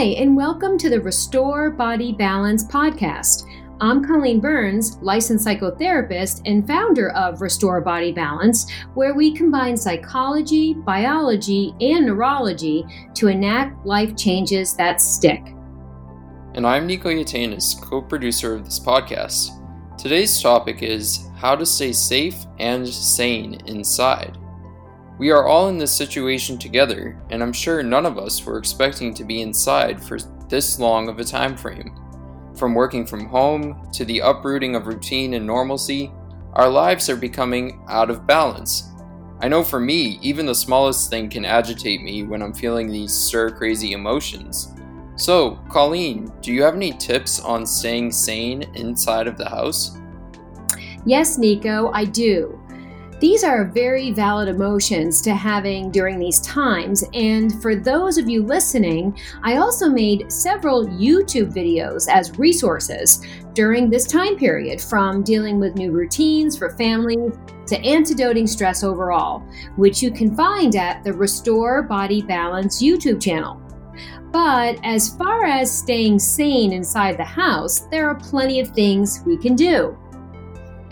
Hi, and welcome to the Restore Body Balance podcast. I'm Colleen Burns, licensed psychotherapist and founder of Restore Body Balance, where we combine psychology, biology, and neurology to enact life changes that stick. And I'm Nico Yatanis, co producer of this podcast. Today's topic is how to stay safe and sane inside. We are all in this situation together, and I'm sure none of us were expecting to be inside for this long of a time frame. From working from home to the uprooting of routine and normalcy, our lives are becoming out of balance. I know for me, even the smallest thing can agitate me when I'm feeling these stir crazy emotions. So, Colleen, do you have any tips on staying sane inside of the house? Yes, Nico, I do. These are very valid emotions to having during these times. And for those of you listening, I also made several YouTube videos as resources during this time period from dealing with new routines for families to antidoting stress overall, which you can find at the Restore Body Balance YouTube channel. But as far as staying sane inside the house, there are plenty of things we can do.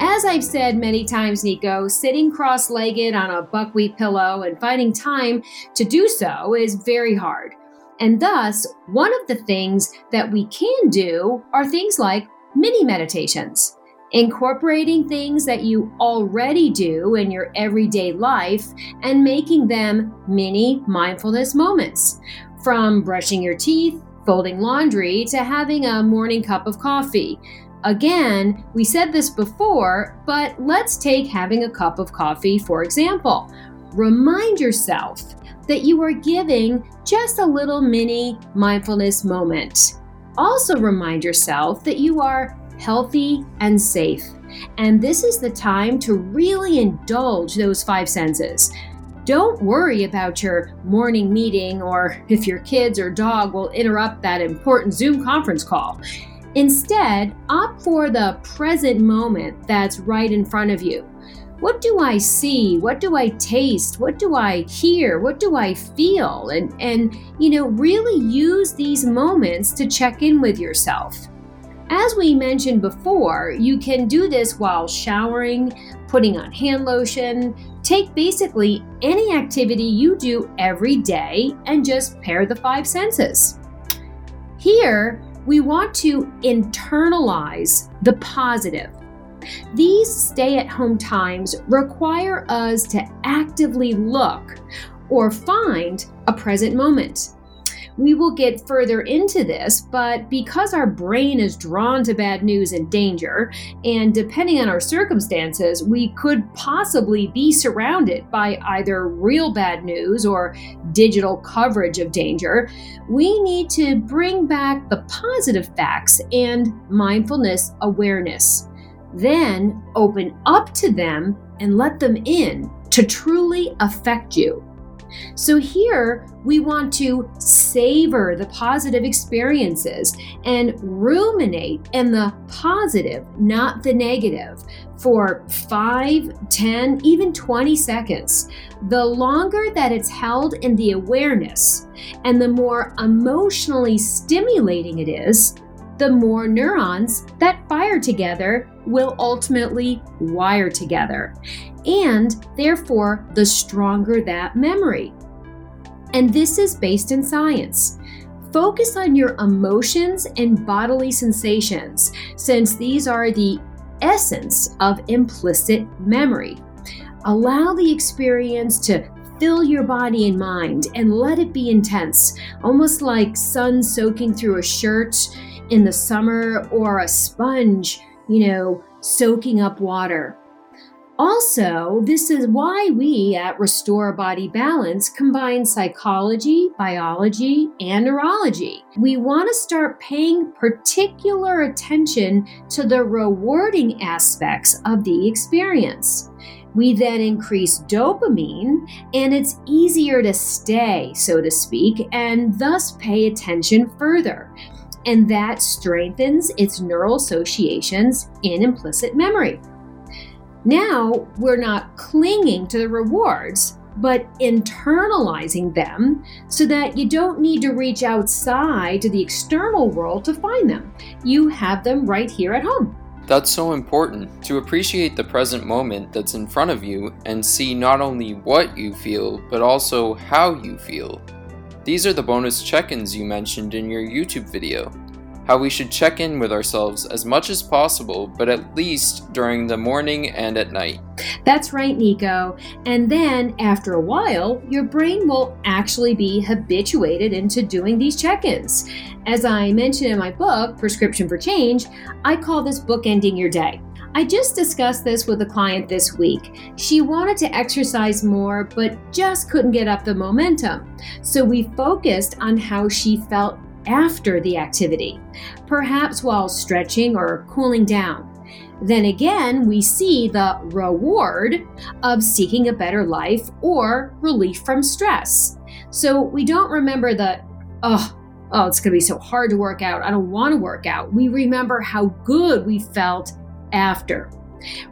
As I've said many times, Nico, sitting cross legged on a buckwheat pillow and finding time to do so is very hard. And thus, one of the things that we can do are things like mini meditations, incorporating things that you already do in your everyday life and making them mini mindfulness moments. From brushing your teeth, folding laundry, to having a morning cup of coffee. Again, we said this before, but let's take having a cup of coffee for example. Remind yourself that you are giving just a little mini mindfulness moment. Also, remind yourself that you are healthy and safe. And this is the time to really indulge those five senses. Don't worry about your morning meeting or if your kids or dog will interrupt that important Zoom conference call. Instead, opt for the present moment that's right in front of you. What do I see? What do I taste? What do I hear? What do I feel? And and you know, really use these moments to check in with yourself. As we mentioned before, you can do this while showering, putting on hand lotion, take basically any activity you do every day and just pair the five senses. Here, we want to internalize the positive. These stay at home times require us to actively look or find a present moment. We will get further into this, but because our brain is drawn to bad news and danger, and depending on our circumstances, we could possibly be surrounded by either real bad news or digital coverage of danger, we need to bring back the positive facts and mindfulness awareness. Then open up to them and let them in to truly affect you. So here we want to savor the positive experiences and ruminate in the positive, not the negative, for 5, 10, even 20 seconds. The longer that it's held in the awareness and the more emotionally stimulating it is, the more neurons that fire together will ultimately wire together. And therefore, the stronger that memory. And this is based in science. Focus on your emotions and bodily sensations, since these are the essence of implicit memory. Allow the experience to fill your body and mind and let it be intense, almost like sun soaking through a shirt in the summer or a sponge, you know, soaking up water. Also, this is why we at Restore Body Balance combine psychology, biology, and neurology. We want to start paying particular attention to the rewarding aspects of the experience. We then increase dopamine, and it's easier to stay, so to speak, and thus pay attention further. And that strengthens its neural associations in implicit memory. Now we're not clinging to the rewards, but internalizing them so that you don't need to reach outside to the external world to find them. You have them right here at home. That's so important to appreciate the present moment that's in front of you and see not only what you feel, but also how you feel. These are the bonus check ins you mentioned in your YouTube video how we should check in with ourselves as much as possible, but at least during the morning and at night. That's right, Nico. And then, after a while, your brain will actually be habituated into doing these check ins. As I mentioned in my book, Prescription for Change, I call this book ending your day. I just discussed this with a client this week. She wanted to exercise more, but just couldn't get up the momentum. So we focused on how she felt after the activity, perhaps while stretching or cooling down. Then again, we see the reward of seeking a better life or relief from stress. So we don't remember the, oh, oh, it's going to be so hard to work out. I don't want to work out. We remember how good we felt after.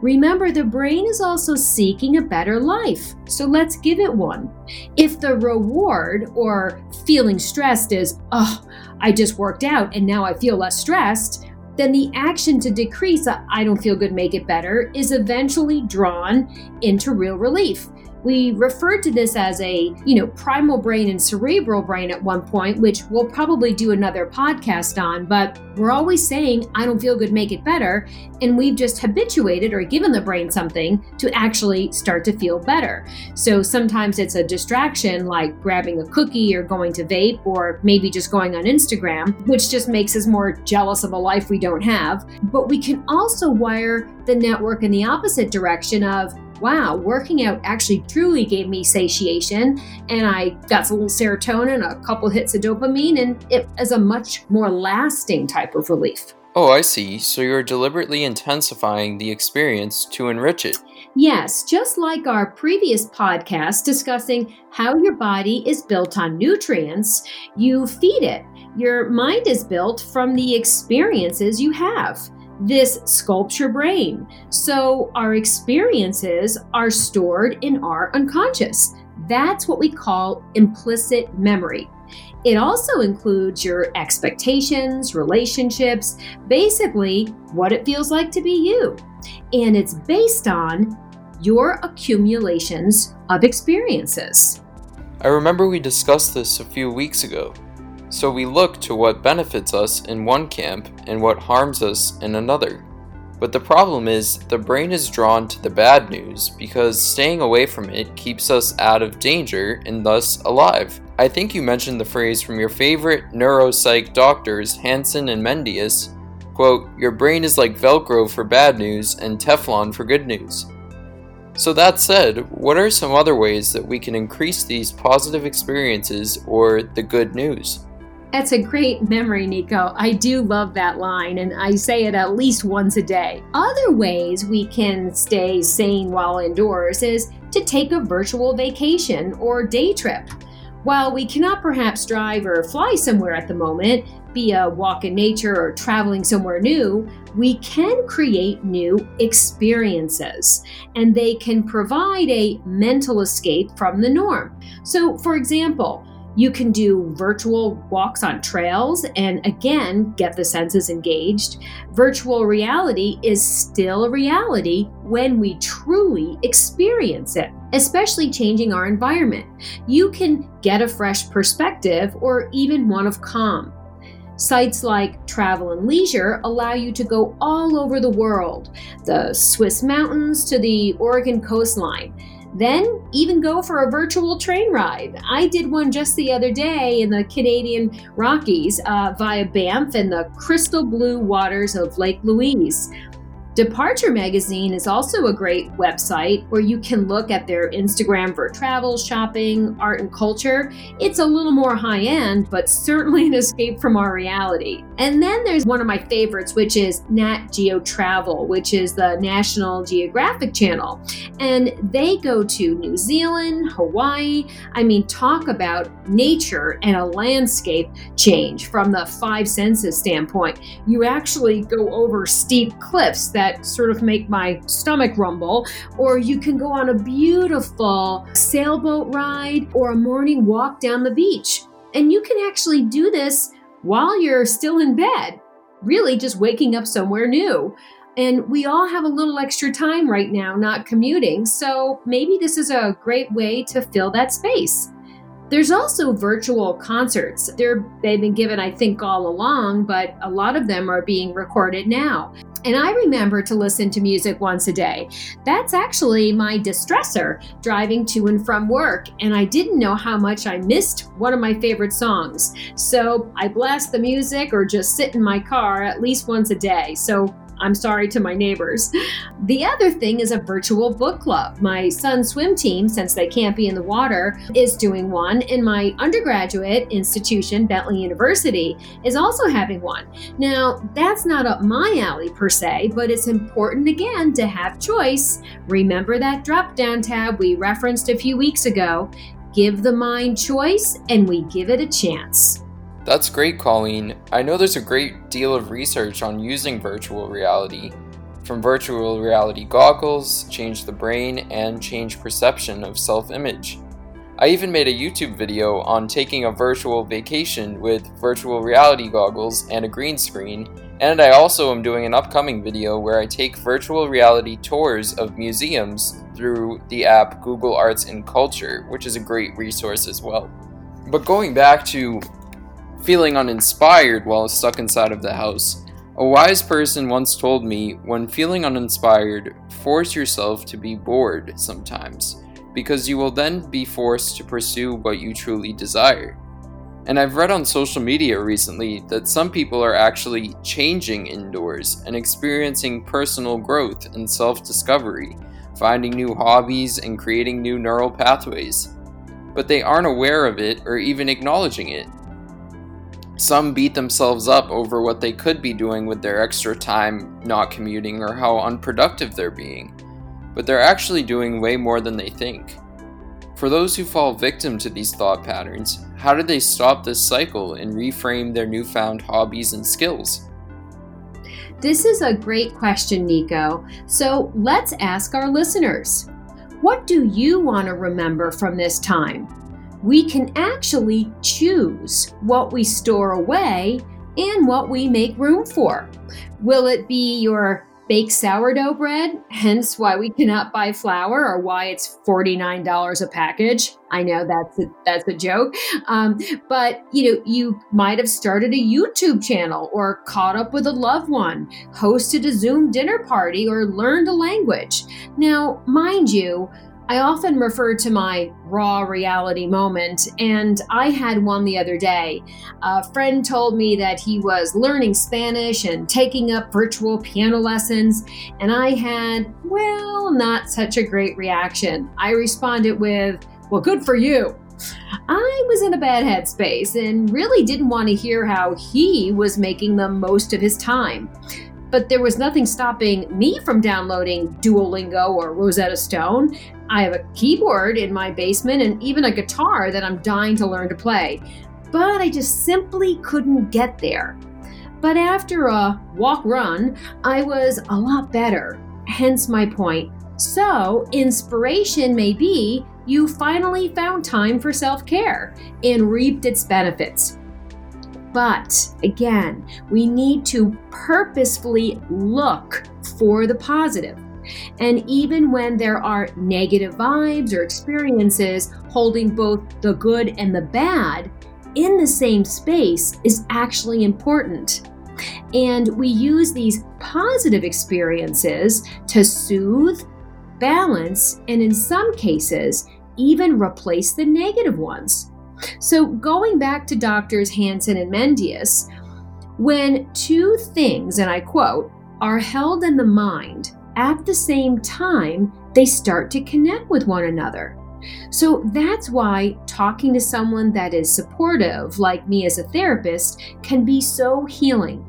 Remember, the brain is also seeking a better life, so let's give it one. If the reward or feeling stressed is, oh, I just worked out and now I feel less stressed, then the action to decrease I don't feel good, make it better is eventually drawn into real relief. We referred to this as a, you know, primal brain and cerebral brain at one point, which we'll probably do another podcast on, but we're always saying, I don't feel good, make it better. And we've just habituated or given the brain something to actually start to feel better. So sometimes it's a distraction like grabbing a cookie or going to vape or maybe just going on Instagram, which just makes us more jealous of a life we don't have. But we can also wire the network in the opposite direction of, wow, working out actually truly gave me satiation and I got a little serotonin, a couple hits of dopamine, and it is a much more lasting type of relief. Oh, I see. So you're deliberately intensifying the experience to enrich it. Yes, just like our previous podcast discussing how your body is built on nutrients, you feed it. Your mind is built from the experiences you have this sculpture brain. So our experiences are stored in our unconscious. That's what we call implicit memory. It also includes your expectations, relationships, basically what it feels like to be you. And it's based on your accumulations of experiences. I remember we discussed this a few weeks ago. So we look to what benefits us in one camp and what harms us in another. But the problem is, the brain is drawn to the bad news because staying away from it keeps us out of danger and thus alive. I think you mentioned the phrase from your favorite neuropsych doctors, Hanson and Mendius quote, Your brain is like Velcro for bad news and Teflon for good news. So, that said, what are some other ways that we can increase these positive experiences or the good news? That's a great memory, Nico. I do love that line, and I say it at least once a day. Other ways we can stay sane while indoors is to take a virtual vacation or day trip. While we cannot perhaps drive or fly somewhere at the moment, be a walk in nature or traveling somewhere new, we can create new experiences and they can provide a mental escape from the norm. So, for example, you can do virtual walks on trails and again get the senses engaged. Virtual reality is still a reality when we truly experience it, especially changing our environment. You can get a fresh perspective or even one of calm. Sites like Travel and Leisure allow you to go all over the world, the Swiss mountains to the Oregon coastline. Then even go for a virtual train ride. I did one just the other day in the Canadian Rockies uh, via Banff and the crystal blue waters of Lake Louise. Departure Magazine is also a great website where you can look at their Instagram for travel, shopping, art, and culture. It's a little more high end, but certainly an escape from our reality. And then there's one of my favorites, which is Nat Geo Travel, which is the National Geographic Channel. And they go to New Zealand, Hawaii. I mean, talk about nature and a landscape change from the five senses standpoint. You actually go over steep cliffs that that sort of make my stomach rumble, or you can go on a beautiful sailboat ride or a morning walk down the beach. And you can actually do this while you're still in bed, really just waking up somewhere new. And we all have a little extra time right now not commuting, so maybe this is a great way to fill that space. There's also virtual concerts. They're, they've been given, I think, all along, but a lot of them are being recorded now. And I remember to listen to music once a day. That's actually my distressor driving to and from work. And I didn't know how much I missed one of my favorite songs. So I blast the music or just sit in my car at least once a day. So I'm sorry to my neighbors. The other thing is a virtual book club. My son's swim team, since they can't be in the water, is doing one, and my undergraduate institution, Bentley University, is also having one. Now, that's not up my alley per se, but it's important again to have choice. Remember that drop down tab we referenced a few weeks ago. Give the mind choice, and we give it a chance. That's great, Colleen. I know there's a great deal of research on using virtual reality. From virtual reality goggles, change the brain, and change perception of self image. I even made a YouTube video on taking a virtual vacation with virtual reality goggles and a green screen, and I also am doing an upcoming video where I take virtual reality tours of museums through the app Google Arts and Culture, which is a great resource as well. But going back to feeling uninspired while stuck inside of the house. A wise person once told me when feeling uninspired, force yourself to be bored sometimes, because you will then be forced to pursue what you truly desire. And I've read on social media recently that some people are actually changing indoors and experiencing personal growth and self discovery, finding new hobbies and creating new neural pathways. But they aren't aware of it or even acknowledging it. Some beat themselves up over what they could be doing with their extra time not commuting or how unproductive they're being, but they're actually doing way more than they think. For those who fall victim to these thought patterns, how do they stop this cycle and reframe their newfound hobbies and skills? This is a great question, Nico. So let's ask our listeners what do you want to remember from this time? We can actually choose what we store away and what we make room for. Will it be your baked sourdough bread, hence why we cannot buy flour or why it's $49 a package. I know that's a, that's a joke. Um, but you know, you might have started a YouTube channel or caught up with a loved one, hosted a Zoom dinner party or learned a language. Now, mind you, I often refer to my raw reality moment, and I had one the other day. A friend told me that he was learning Spanish and taking up virtual piano lessons, and I had, well, not such a great reaction. I responded with, Well, good for you. I was in a bad headspace and really didn't want to hear how he was making the most of his time but there was nothing stopping me from downloading Duolingo or Rosetta Stone. I have a keyboard in my basement and even a guitar that I'm dying to learn to play, but I just simply couldn't get there. But after a walk run, I was a lot better, hence my point. So, inspiration may be you finally found time for self care and reaped its benefits. But again, we need to purposefully look for the positive. And even when there are negative vibes or experiences holding both the good and the bad in the same space is actually important. And we use these positive experiences to soothe, balance, and in some cases, even replace the negative ones. So, going back to doctors Hanson and Mendius, when two things, and I quote, are held in the mind at the same time, they start to connect with one another. So that's why talking to someone that is supportive, like me as a therapist, can be so healing.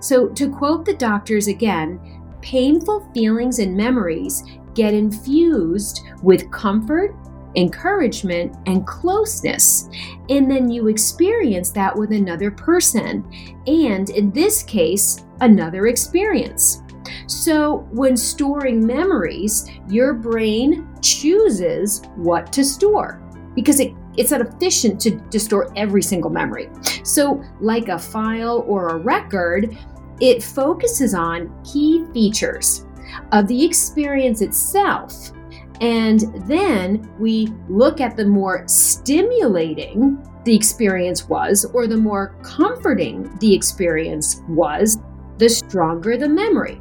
So, to quote the doctors again, painful feelings and memories get infused with comfort encouragement, and closeness. And then you experience that with another person, and in this case, another experience. So, when storing memories, your brain chooses what to store because it, it's not efficient to, to store every single memory. So, like a file or a record, it focuses on key features of the experience itself. And then we look at the more stimulating the experience was, or the more comforting the experience was, the stronger the memory.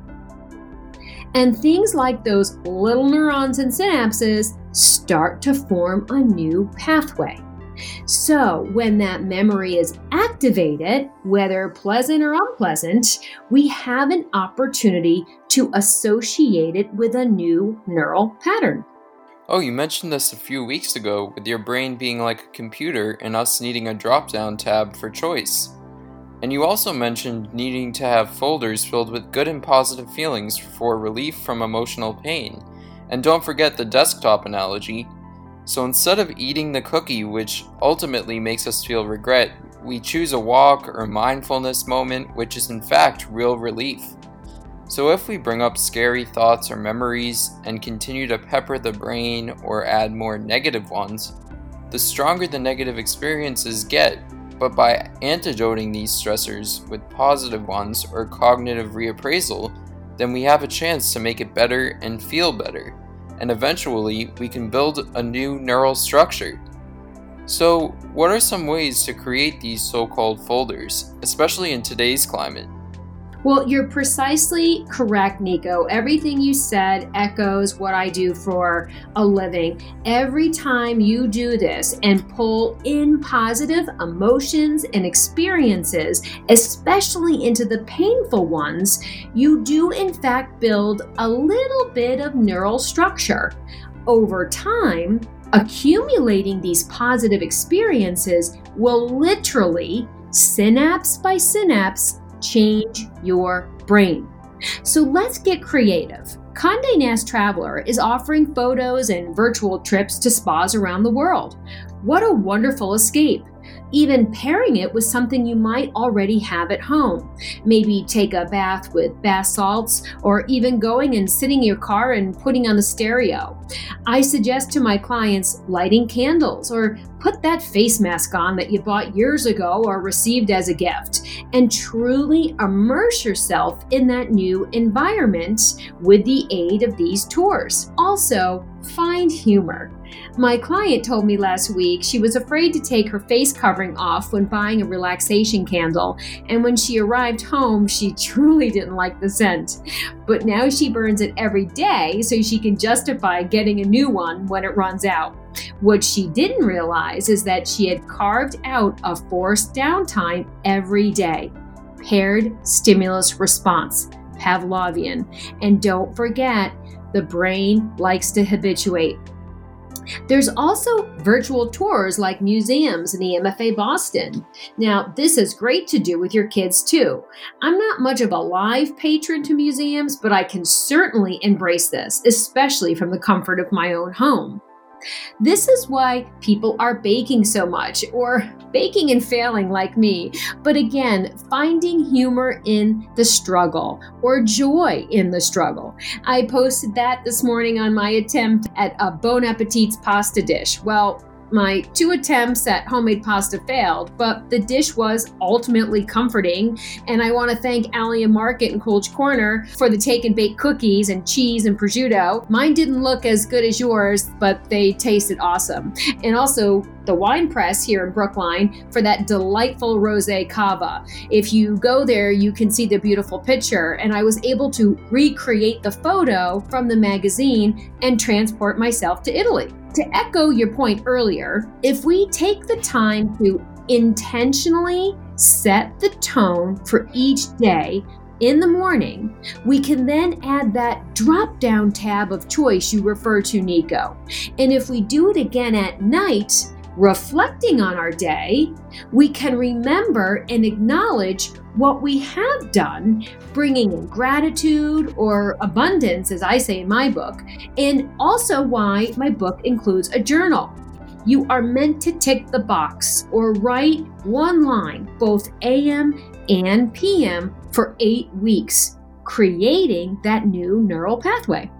And things like those little neurons and synapses start to form a new pathway. So, when that memory is activated, whether pleasant or unpleasant, we have an opportunity to associate it with a new neural pattern. Oh, you mentioned this a few weeks ago with your brain being like a computer and us needing a drop down tab for choice. And you also mentioned needing to have folders filled with good and positive feelings for relief from emotional pain. And don't forget the desktop analogy. So instead of eating the cookie, which ultimately makes us feel regret, we choose a walk or mindfulness moment, which is in fact real relief. So if we bring up scary thoughts or memories and continue to pepper the brain or add more negative ones, the stronger the negative experiences get but by antidoting these stressors with positive ones or cognitive reappraisal, then we have a chance to make it better and feel better, and eventually we can build a new neural structure. So, what are some ways to create these so called folders, especially in today's climate? Well, you're precisely correct, Nico. Everything you said echoes what I do for a living. Every time you do this and pull in positive emotions and experiences, especially into the painful ones, you do in fact build a little bit of neural structure. Over time, accumulating these positive experiences will literally, synapse by synapse, change your brain. So let's get creative. Conde Nast Traveler is offering photos and virtual trips to spas around the world. What a wonderful escape! Even pairing it with something you might already have at home. Maybe take a bath with bath salts, or even going and sitting in your car and putting on the stereo. I suggest to my clients lighting candles or put that face mask on that you bought years ago or received as a gift and truly immerse yourself in that new environment with the aid of these tours. Also, find humor. My client told me last week she was afraid to take her face covering off when buying a relaxation candle, and when she arrived home, she truly didn't like the scent. But now she burns it every day so she can justify getting a new one when it runs out. What she didn't realize is that she had carved out a forced downtime every day. Paired stimulus response, Pavlovian. And don't forget, the brain likes to habituate. There's also virtual tours like museums in the MFA Boston. Now, this is great to do with your kids too. I'm not much of a live patron to museums, but I can certainly embrace this, especially from the comfort of my own home. This is why people are baking so much, or baking and failing like me. But again, finding humor in the struggle or joy in the struggle. I posted that this morning on my attempt at a Bon Appetit's pasta dish. Well, my two attempts at homemade pasta failed, but the dish was ultimately comforting. And I want to thank Alia Market and Colch Corner for the take and bake cookies and cheese and prosciutto. Mine didn't look as good as yours, but they tasted awesome. And also, the wine press here in Brookline for that delightful rosé cava. If you go there, you can see the beautiful picture. And I was able to recreate the photo from the magazine and transport myself to Italy. To echo your point earlier, if we take the time to intentionally set the tone for each day in the morning, we can then add that drop down tab of choice you refer to, Nico. And if we do it again at night, reflecting on our day, we can remember and acknowledge what we have done, bringing in gratitude or abundance, as I say in my book, and also why my book includes a journal. You are meant to tick the box or write one line, both AM and PM, for eight weeks. creating that new neural pathway.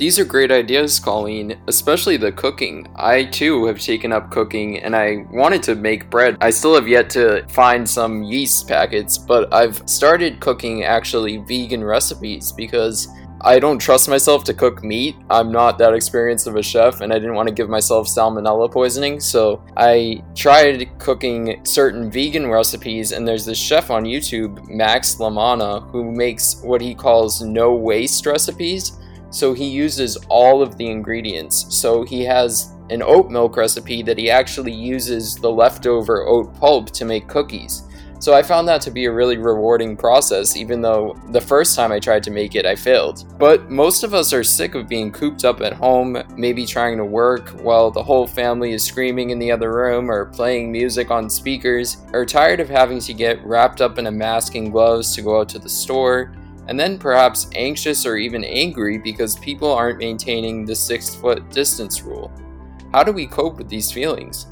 These are great ideas, Colleen, especially the cooking. I too have taken up cooking and I wanted to make bread. I still have yet to find some yeast packets, but I've started cooking actually vegan recipes because I don't trust myself to cook meat. I'm not that experienced of a chef, and I didn't want to give myself salmonella poisoning. So I tried cooking certain vegan recipes, and there's this chef on YouTube, Max La Manna, who makes what he calls no waste recipes. So he uses all of the ingredients. So he has an oat milk recipe that he actually uses the leftover oat pulp to make cookies. So I found that to be a really rewarding process, even though the first time I tried to make it, I failed. But most of us are sick of being cooped up at home, maybe trying to work while the whole family is screaming in the other room or playing music on speakers, or tired of having to get wrapped up in a mask and gloves to go out to the store, and then perhaps anxious or even angry because people aren't maintaining the six foot distance rule. How do we cope with these feelings?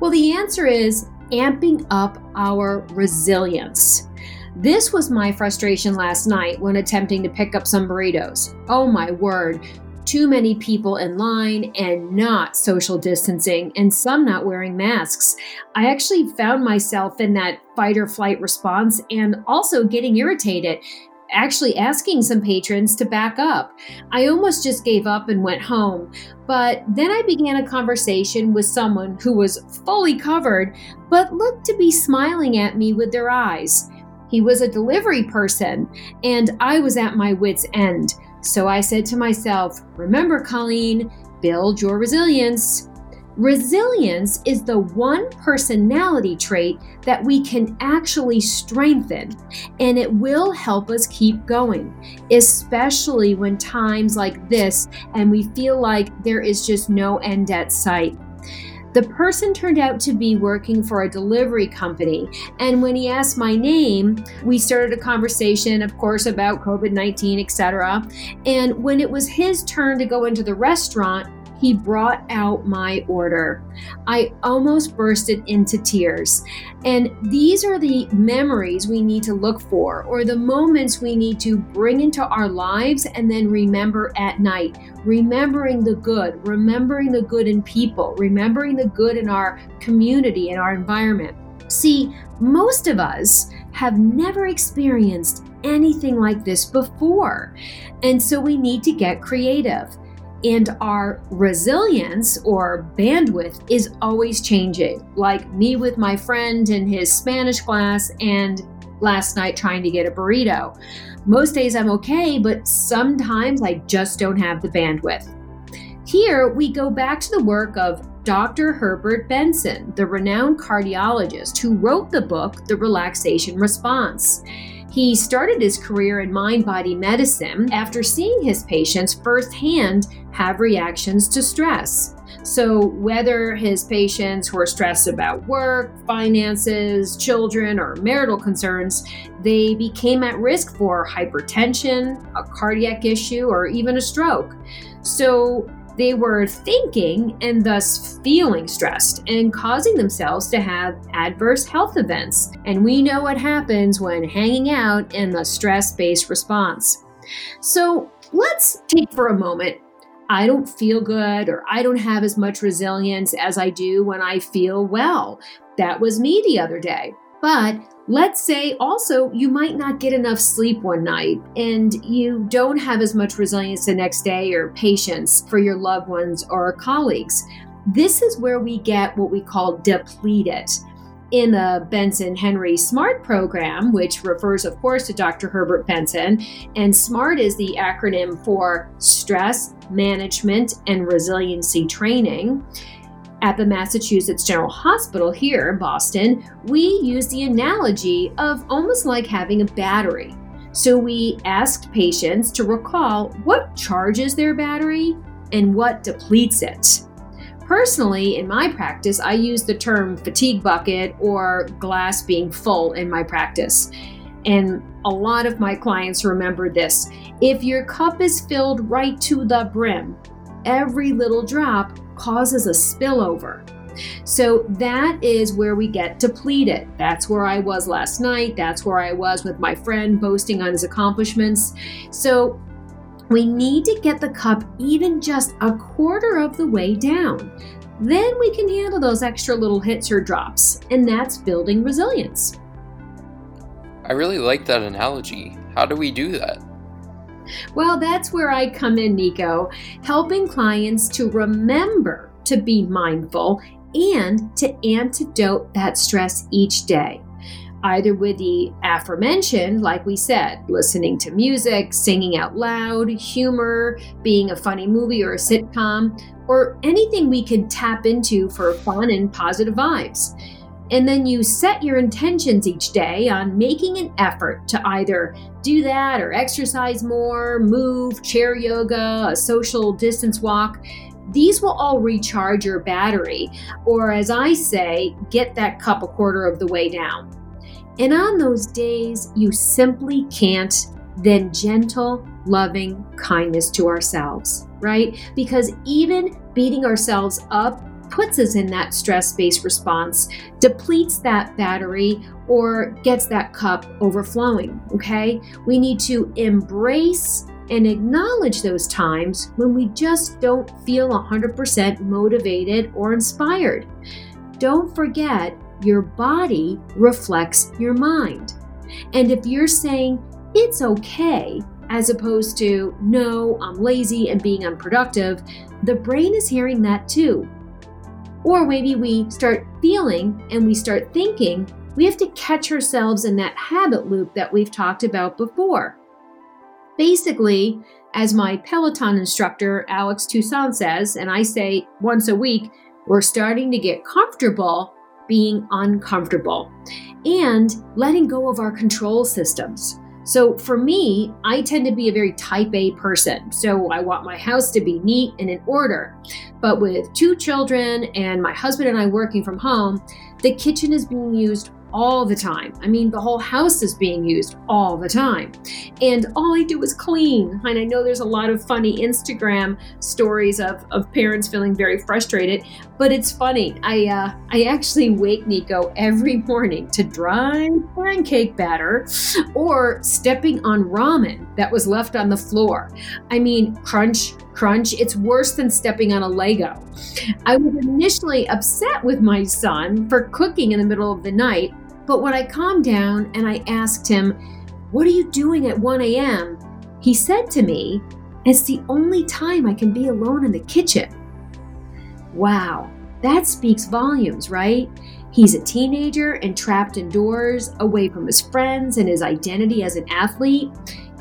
Well, the answer is amping up our resilience. This was my frustration last night when attempting to pick up some burritos. Oh my word, too many people in line and not social distancing, and some not wearing masks. I actually found myself in that fight or flight response and also getting irritated actually asking some patrons to back up. I almost just gave up and went home, but then I began a conversation with someone who was fully covered but looked to be smiling at me with their eyes. He was a delivery person, and I was at my wits' end. So I said to myself, Remember, Colleen, build your resilience. Resilience is the one personality trait that we can actually strengthen, and it will help us keep going, especially when times like this and we feel like there is just no end at sight. The person turned out to be working for a delivery company. And when he asked my name, we started a conversation, of course, about COVID 19, etc. And when it was his turn to go into the restaurant, he brought out my order. I almost bursted into tears. And these are the memories we need to look for, or the moments we need to bring into our lives and then remember at night. Remembering the good, remembering the good in people, remembering the good in our community and our environment. See, most of us have never experienced anything like this before. And so we need to get creative and our resilience or bandwidth is always changing. Like me with my friend in his Spanish class, and last night trying to get a burrito. Most days I'm okay, but sometimes I just don't have the bandwidth. Here we go back to the work of Dr. Herbert Benson, the renowned cardiologist who wrote the book, The Relaxation Response. He started his career in mind body medicine after seeing his patients firsthand have reactions to stress. So, whether his patients were stressed about work, finances, children, or marital concerns, they became at risk for hypertension, a cardiac issue, or even a stroke. So, they were thinking and thus feeling stressed and causing themselves to have adverse health events. And we know what happens when hanging out in the stress based response. So let's take for a moment. I don't feel good or I don't have as much resilience as I do when I feel well. That was me the other day. But Let's say also you might not get enough sleep one night and you don't have as much resilience the next day or patience for your loved ones or colleagues. This is where we get what we call depleted. In the Benson Henry SMART program, which refers, of course, to Dr. Herbert Benson, and SMART is the acronym for Stress Management and Resiliency Training at the Massachusetts General Hospital here in Boston, we use the analogy of almost like having a battery. So we asked patients to recall what charges their battery and what depletes it. Personally, in my practice, I use the term fatigue bucket or glass being full in my practice. And a lot of my clients remember this. If your cup is filled right to the brim, every little drop causes a spillover. So that is where we get depleted. That's where I was last night. That's where I was with my friend boasting on his accomplishments. So we need to get the cup even just a quarter of the way down. Then we can handle those extra little hits or drops, and that's building resilience. I really like that analogy. How do we do that? Well, that's where I come in, Nico, helping clients to remember to be mindful and to antidote that stress each day. Either with the aforementioned, like we said, listening to music, singing out loud, humor, being a funny movie or a sitcom, or anything we can tap into for fun and positive vibes. And then you set your intentions each day on making an effort to either do that or exercise more, move, chair yoga, a social distance walk. These will all recharge your battery, or as I say, get that cup a quarter of the way down. And on those days you simply can't, then gentle, loving kindness to ourselves, right? Because even beating ourselves up puts us in that stress based response, depletes that battery, or gets that cup overflowing. Okay? We need to embrace and acknowledge those times when we just don't feel 100% motivated or inspired. Don't forget, your body reflects your mind. And if you're saying it's okay, as opposed to no, I'm lazy and being unproductive, the brain is hearing that too. Or maybe we start feeling and we start thinking, we have to catch ourselves in that habit loop that we've talked about before. Basically, as my Peloton instructor, Alex Toussaint, says, and I say once a week, we're starting to get comfortable being uncomfortable and letting go of our control systems. So for me, I tend to be a very type A person. So I want my house to be neat and in order. But with two children and my husband and I working from home, the kitchen is being used all the time. I mean, the whole house is being used all the time. And all I do is clean. And I know there's a lot of funny Instagram stories of, of parents feeling very frustrated, but it's funny. I, uh, I actually wake Nico every morning to dry pancake batter or stepping on ramen that was left on the floor. I mean, crunch, crunch. It's worse than stepping on a Lego. I was initially upset with my son for cooking in the middle of the night, but when I calmed down and I asked him, What are you doing at 1 a.m.? he said to me, It's the only time I can be alone in the kitchen. Wow, that speaks volumes, right? He's a teenager and trapped indoors, away from his friends and his identity as an athlete.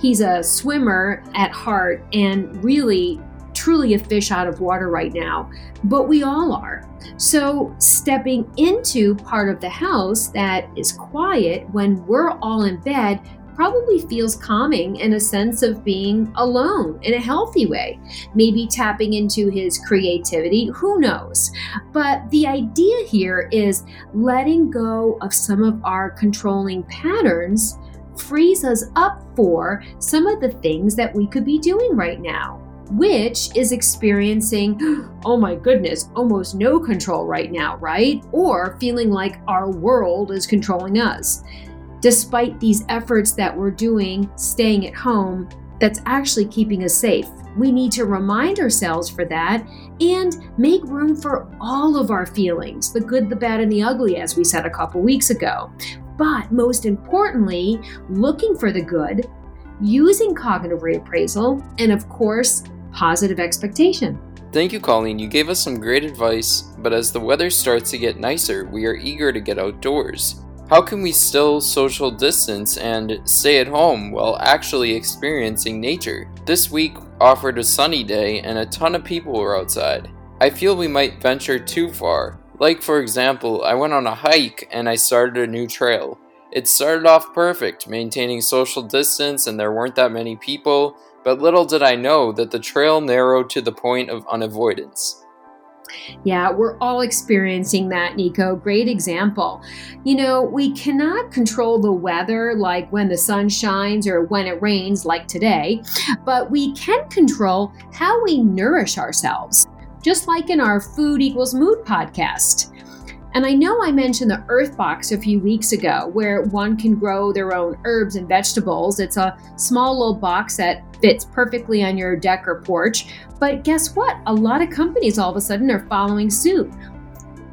He's a swimmer at heart and really truly a fish out of water right now, but we all are. So, stepping into part of the house that is quiet when we're all in bed probably feels calming and a sense of being alone in a healthy way. Maybe tapping into his creativity, who knows? But the idea here is letting go of some of our controlling patterns frees us up for some of the things that we could be doing right now which is experiencing, oh my goodness, almost no control right now, right? Or feeling like our world is controlling us. Despite these efforts that we're doing, staying at home, that's actually keeping us safe. We need to remind ourselves for that and make room for all of our feelings the good, the bad, and the ugly, as we said a couple weeks ago. But most importantly, looking for the good, using cognitive reappraisal, and of course, positive expectation. Thank you, Colleen. You gave us some great advice, but as the weather starts to get nicer, we are eager to get outdoors. How can we still social distance and stay at home while actually experiencing nature? This week offered a sunny day and a ton of people were outside. I feel we might venture too far. Like, for example, I went on a hike and I started a new trail. It started off perfect, maintaining social distance, and there weren't that many people, but little did I know that the trail narrowed to the point of unavoidance. Yeah, we're all experiencing that, Nico. Great example. You know, we cannot control the weather like when the sun shines or when it rains, like today, but we can control how we nourish ourselves. just like in our Food Equals Mood podcast. And I know I mentioned the Earth Box a few weeks ago, where one can grow their own herbs and vegetables. It's a small little box that fits perfectly on your deck or porch. But guess what? A lot of companies all of a sudden are following suit.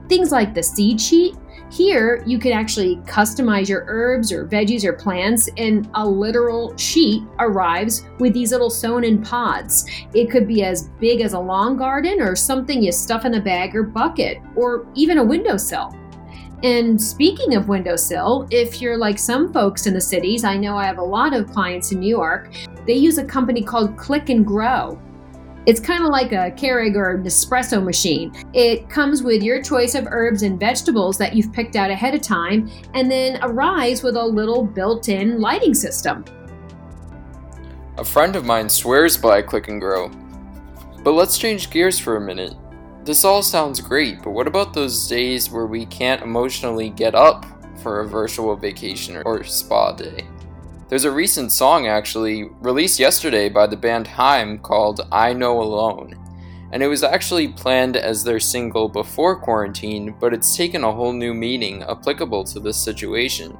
Things like the seed sheet, here, you could actually customize your herbs or veggies or plants, and a literal sheet arrives with these little sewn in pods. It could be as big as a lawn garden or something you stuff in a bag or bucket, or even a windowsill. And speaking of windowsill, if you're like some folks in the cities, I know I have a lot of clients in New York, they use a company called Click and Grow. It's kind of like a Keurig or Nespresso machine. It comes with your choice of herbs and vegetables that you've picked out ahead of time, and then arrives with a little built in lighting system. A friend of mine swears by Click and Grow. But let's change gears for a minute. This all sounds great, but what about those days where we can't emotionally get up for a virtual vacation or spa day? There's a recent song actually released yesterday by the band Haim called I Know Alone. And it was actually planned as their single before quarantine, but it's taken a whole new meaning applicable to this situation.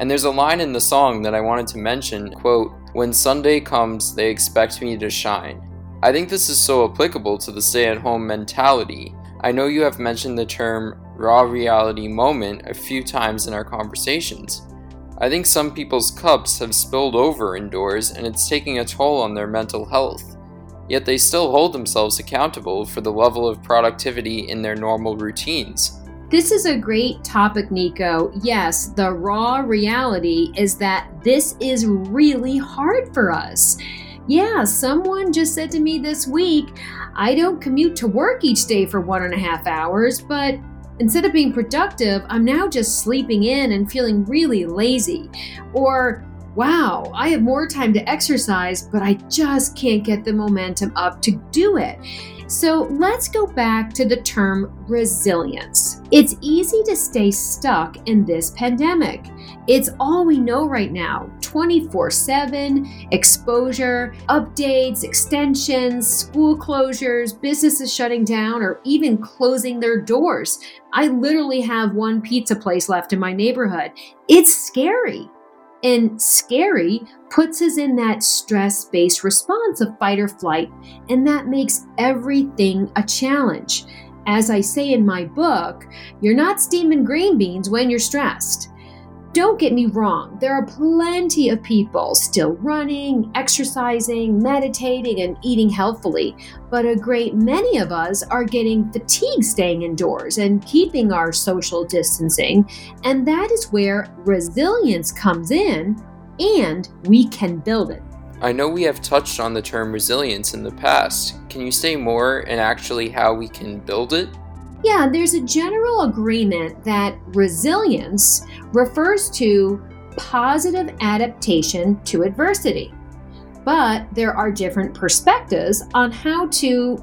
And there's a line in the song that I wanted to mention, quote, "When Sunday comes, they expect me to shine." I think this is so applicable to the stay-at-home mentality. I know you have mentioned the term raw reality moment a few times in our conversations. I think some people's cups have spilled over indoors and it's taking a toll on their mental health. Yet they still hold themselves accountable for the level of productivity in their normal routines. This is a great topic, Nico. Yes, the raw reality is that this is really hard for us. Yeah, someone just said to me this week, I don't commute to work each day for one and a half hours, but Instead of being productive, I'm now just sleeping in and feeling really lazy. Or, wow, I have more time to exercise, but I just can't get the momentum up to do it. So let's go back to the term resilience. It's easy to stay stuck in this pandemic. It's all we know right now 24 7, exposure, updates, extensions, school closures, businesses shutting down, or even closing their doors. I literally have one pizza place left in my neighborhood. It's scary. And scary puts us in that stress based response of fight or flight, and that makes everything a challenge. As I say in my book, you're not steaming green beans when you're stressed. Don't get me wrong, there are plenty of people still running, exercising, meditating, and eating healthfully, but a great many of us are getting fatigued staying indoors and keeping our social distancing, and that is where resilience comes in and we can build it. I know we have touched on the term resilience in the past. Can you say more and actually how we can build it? Yeah, there's a general agreement that resilience refers to positive adaptation to adversity. But there are different perspectives on how to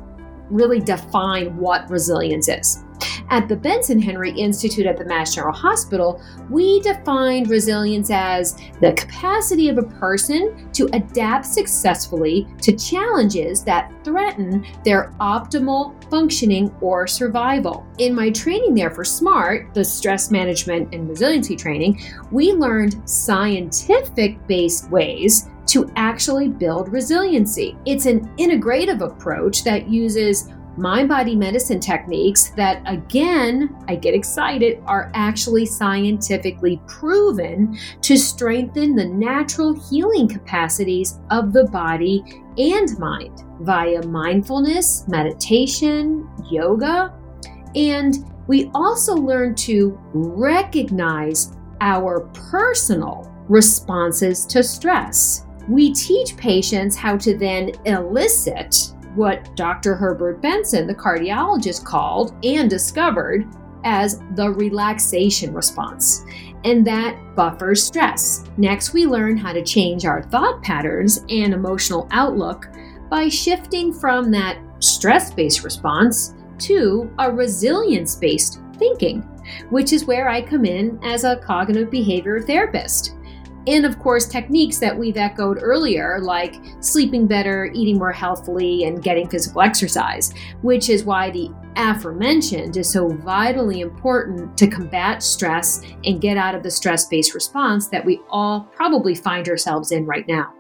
really define what resilience is. At the Benson Henry Institute at the Mass General Hospital, we defined resilience as the capacity of a person to adapt successfully to challenges that threaten their optimal functioning or survival. In my training there for SMART, the stress management and resiliency training, we learned scientific based ways to actually build resiliency. It's an integrative approach that uses mind body medicine techniques that, again, I get excited, are actually scientifically proven to strengthen the natural healing capacities of the body and mind via mindfulness, meditation, yoga. And we also learn to recognize our personal responses to stress. We teach patients how to then elicit what Dr. Herbert Benson, the cardiologist, called and discovered as the relaxation response. And that buffers stress. Next, we learn how to change our thought patterns and emotional outlook by shifting from that stress based response to a resilience based thinking, which is where I come in as a cognitive behavior therapist. And of course, techniques that we've echoed earlier, like sleeping better, eating more healthfully, and getting physical exercise, which is why the aforementioned is so vitally important to combat stress and get out of the stress based response that we all probably find ourselves in right now.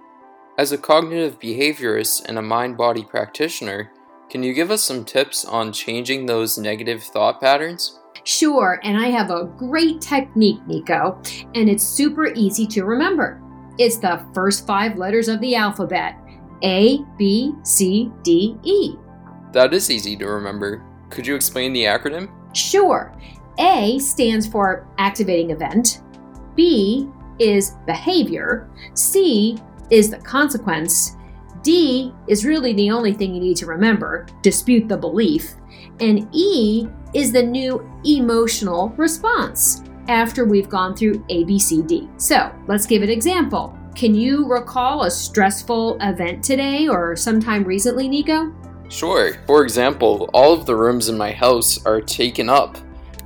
As a cognitive behaviorist and a mind body practitioner, can you give us some tips on changing those negative thought patterns? Sure, and I have a great technique, Nico, and it's super easy to remember. It's the first five letters of the alphabet A, B, C, D, E. That is easy to remember. Could you explain the acronym? Sure. A stands for activating event, B is behavior, C is the consequence, D is really the only thing you need to remember dispute the belief, and E is the new emotional response after we've gone through A, B, C, D. So let's give an example. Can you recall a stressful event today or sometime recently, Nico? Sure. For example, all of the rooms in my house are taken up.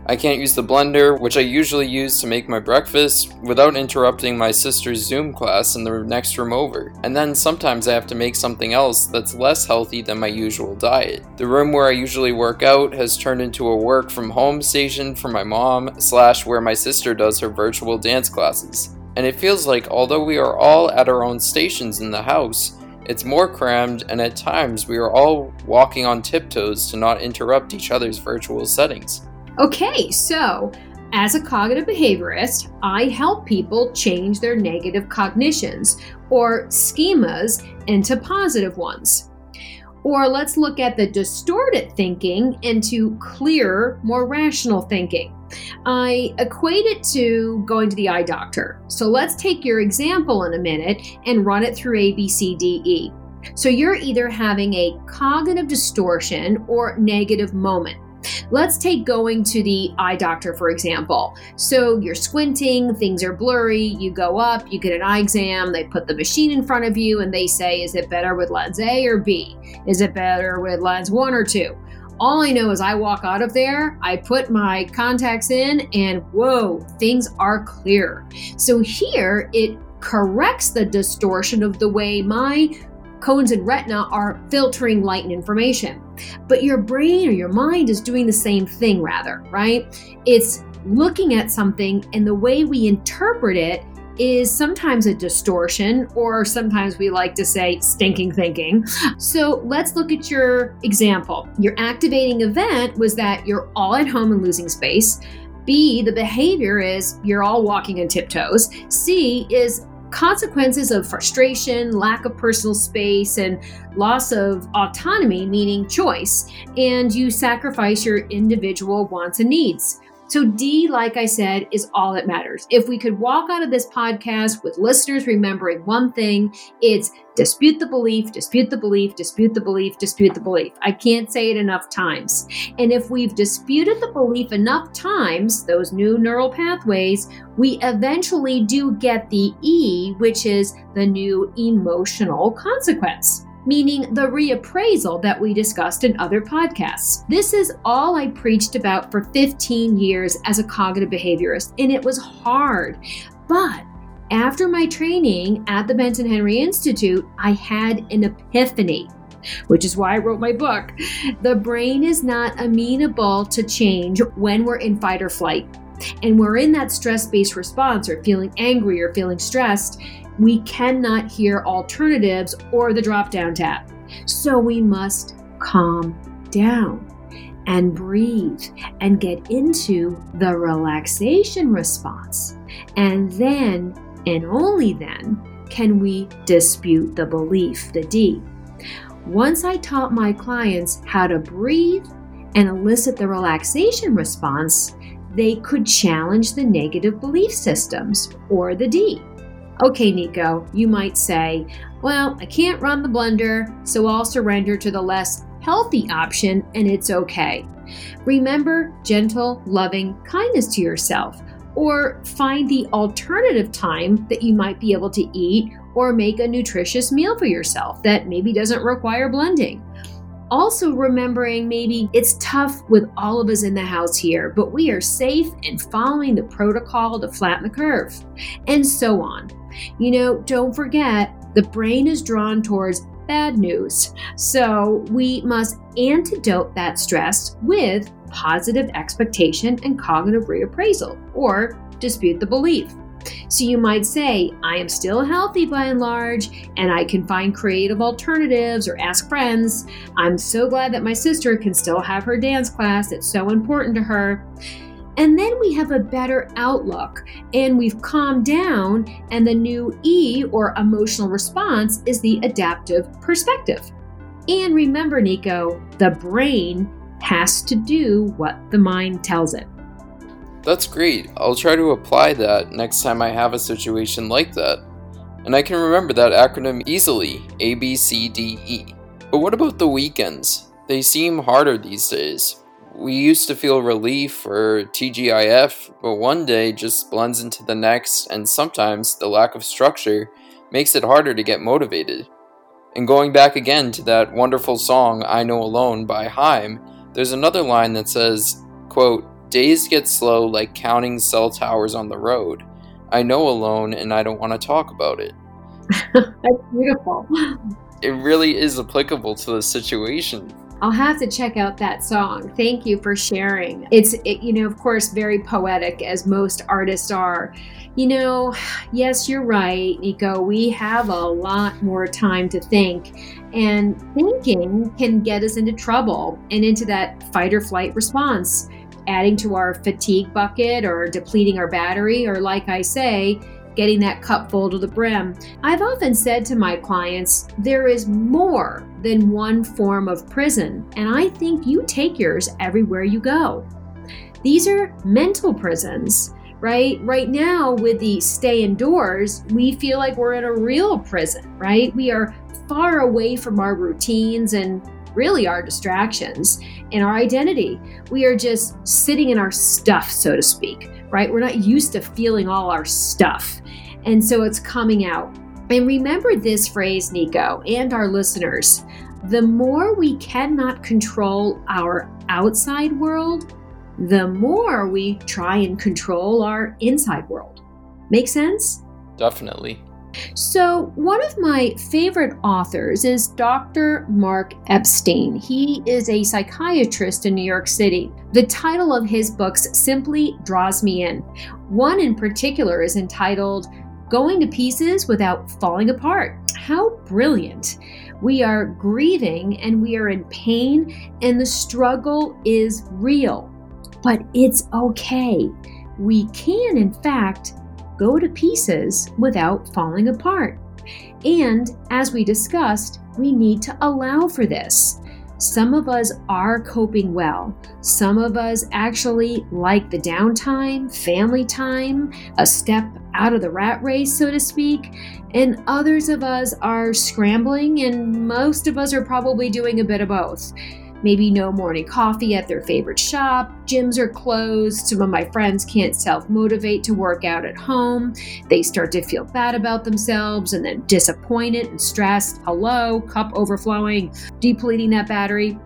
I can't use the blender, which I usually use to make my breakfast, without interrupting my sister's Zoom class in the next room over. And then sometimes I have to make something else that's less healthy than my usual diet. The room where I usually work out has turned into a work from home station for my mom, slash where my sister does her virtual dance classes. And it feels like although we are all at our own stations in the house, it's more crammed, and at times we are all walking on tiptoes to not interrupt each other's virtual settings. Okay, so as a cognitive behaviorist, I help people change their negative cognitions or schemas into positive ones. Or let's look at the distorted thinking into clear, more rational thinking. I equate it to going to the eye doctor. So let's take your example in a minute and run it through A, B, C, D, E. So you're either having a cognitive distortion or negative moment. Let's take going to the eye doctor, for example. So you're squinting, things are blurry, you go up, you get an eye exam, they put the machine in front of you, and they say, Is it better with lens A or B? Is it better with lens one or two? All I know is I walk out of there, I put my contacts in, and whoa, things are clear. So here it corrects the distortion of the way my cones and retina are filtering light and information. But your brain or your mind is doing the same thing, rather, right? It's looking at something, and the way we interpret it is sometimes a distortion, or sometimes we like to say stinking thinking. So let's look at your example. Your activating event was that you're all at home and losing space. B, the behavior is you're all walking on tiptoes. C is consequences of frustration, lack of personal space, and loss of autonomy, meaning choice, and you sacrifice your individual wants and needs. So, D, like I said, is all that matters. If we could walk out of this podcast with listeners remembering one thing, it's dispute the belief, dispute the belief, dispute the belief, dispute the belief. I can't say it enough times. And if we've disputed the belief enough times, those new neural pathways, we eventually do get the E, which is the new emotional consequence meaning the reappraisal that we discussed in other podcasts. This is all I preached about for 15 years as a cognitive behaviorist, and it was hard. But after my training at the Benson Henry Institute, I had an epiphany which is why I wrote my book. The brain is not amenable to change when we're in fight or flight. And we're in that stress based response or feeling angry or feeling stressed we cannot hear alternatives or the drop down tab. So we must calm down and breathe and get into the relaxation response. And then, and only then, can we dispute the belief, the D. Once I taught my clients how to breathe and elicit the relaxation response, they could challenge the negative belief systems or the D. Okay, Nico, you might say, well, I can't run the blender, so I'll surrender to the less healthy option and it's okay. Remember gentle, loving kindness to yourself, or find the alternative time that you might be able to eat or make a nutritious meal for yourself that maybe doesn't require blending. Also, remembering maybe it's tough with all of us in the house here, but we are safe and following the protocol to flatten the curve, and so on. You know, don't forget, the brain is drawn towards bad news. So we must antidote that stress with positive expectation and cognitive reappraisal, or dispute the belief. So you might say, I am still healthy by and large, and I can find creative alternatives or ask friends. I'm so glad that my sister can still have her dance class, it's so important to her. And then we have a better outlook and we've calmed down, and the new E or emotional response is the adaptive perspective. And remember, Nico, the brain has to do what the mind tells it. That's great. I'll try to apply that next time I have a situation like that. And I can remember that acronym easily A, B, C, D, E. But what about the weekends? They seem harder these days. We used to feel relief or TGIF, but one day just blends into the next, and sometimes the lack of structure makes it harder to get motivated. And going back again to that wonderful song I Know Alone by Haim, there's another line that says, quote, Days get slow like counting cell towers on the road. I know alone and I don't want to talk about it. That's beautiful. It really is applicable to the situation. I'll have to check out that song. Thank you for sharing. It's, it, you know, of course, very poetic as most artists are. You know, yes, you're right, Nico. We have a lot more time to think, and thinking can get us into trouble and into that fight or flight response adding to our fatigue bucket or depleting our battery, or like I say, getting that cup full to the brim. I've often said to my clients, there is more than one form of prison, and I think you take yours everywhere you go. These are mental prisons, right? Right now, with the stay indoors, we feel like we're in a real prison, right? We are far away from our routines and really our distractions and our identity. We are just sitting in our stuff, so to speak, right? We're not used to feeling all our stuff. And so it's coming out. And remember this phrase, Nico, and our listeners the more we cannot control our outside world, the more we try and control our inside world. Make sense? Definitely. So, one of my favorite authors is Dr. Mark Epstein. He is a psychiatrist in New York City. The title of his books simply draws me in. One in particular is entitled Going to Pieces Without Falling Apart. How brilliant! We are grieving and we are in pain, and the struggle is real. But it's okay. We can, in fact, go to pieces without falling apart. And as we discussed, we need to allow for this. Some of us are coping well. Some of us actually like the downtime, family time, a step out of the rat race, so to speak. And others of us are scrambling, and most of us are probably doing a bit of both maybe no morning coffee at their favorite shop, gyms are closed, some of my friends can't self motivate to work out at home, they start to feel bad about themselves and then disappointed and stressed. Hello, cup overflowing, depleting that battery.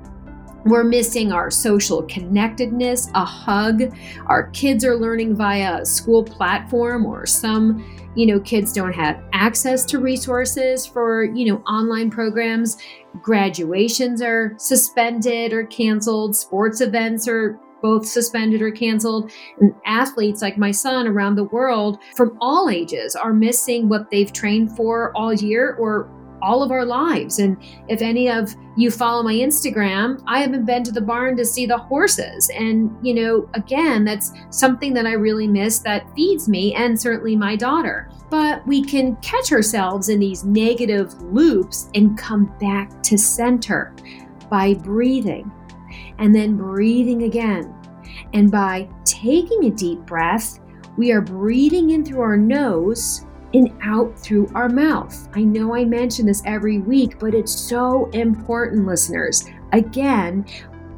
We're missing our social connectedness, a hug. Our kids are learning via a school platform or some you know kids don't have access to resources for you know online programs. Graduations are suspended or canceled. Sports events are both suspended or canceled. And athletes like my son around the world from all ages are missing what they've trained for all year or all of our lives. And if any of you follow my Instagram, I haven't been to the barn to see the horses. And, you know, again, that's something that I really miss that feeds me and certainly my daughter. But we can catch ourselves in these negative loops and come back to center by breathing and then breathing again. And by taking a deep breath, we are breathing in through our nose and out through our mouth. I know I mention this every week, but it's so important, listeners. Again,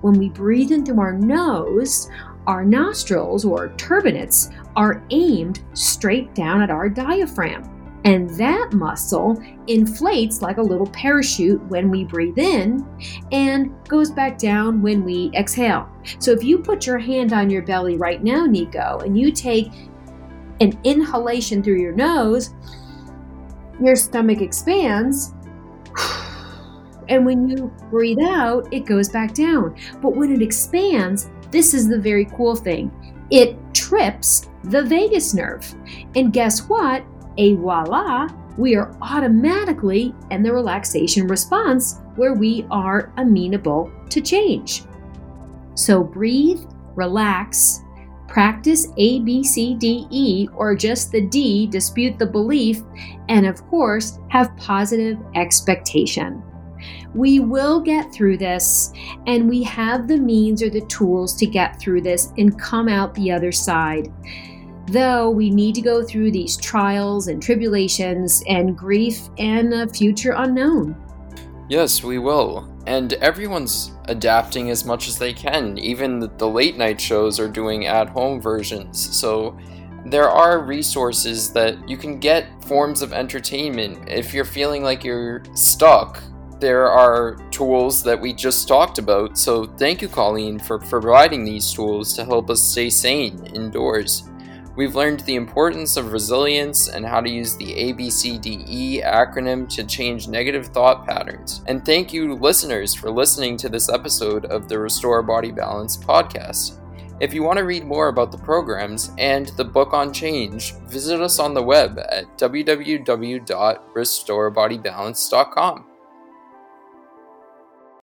when we breathe in through our nose, our nostrils or turbinates are aimed straight down at our diaphragm. And that muscle inflates like a little parachute when we breathe in and goes back down when we exhale. So if you put your hand on your belly right now, Nico, and you take an inhalation through your nose, your stomach expands. And when you breathe out, it goes back down. But when it expands, this is the very cool thing it trips the vagus nerve. And guess what? A voila, we are automatically in the relaxation response where we are amenable to change. So breathe, relax, practice A, B, C, D, E, or just the D, dispute the belief, and of course, have positive expectation. We will get through this, and we have the means or the tools to get through this and come out the other side. Though we need to go through these trials and tribulations and grief and a future unknown. Yes, we will. And everyone's adapting as much as they can. Even the late night shows are doing at home versions. So there are resources that you can get forms of entertainment if you're feeling like you're stuck there are tools that we just talked about. So thank you, Colleen, for providing these tools to help us stay sane indoors. We've learned the importance of resilience and how to use the ABCDE acronym to change negative thought patterns. And thank you, listeners, for listening to this episode of the Restore Body Balance podcast. If you want to read more about the programs and the book on change, visit us on the web at www.restorebodybalance.com.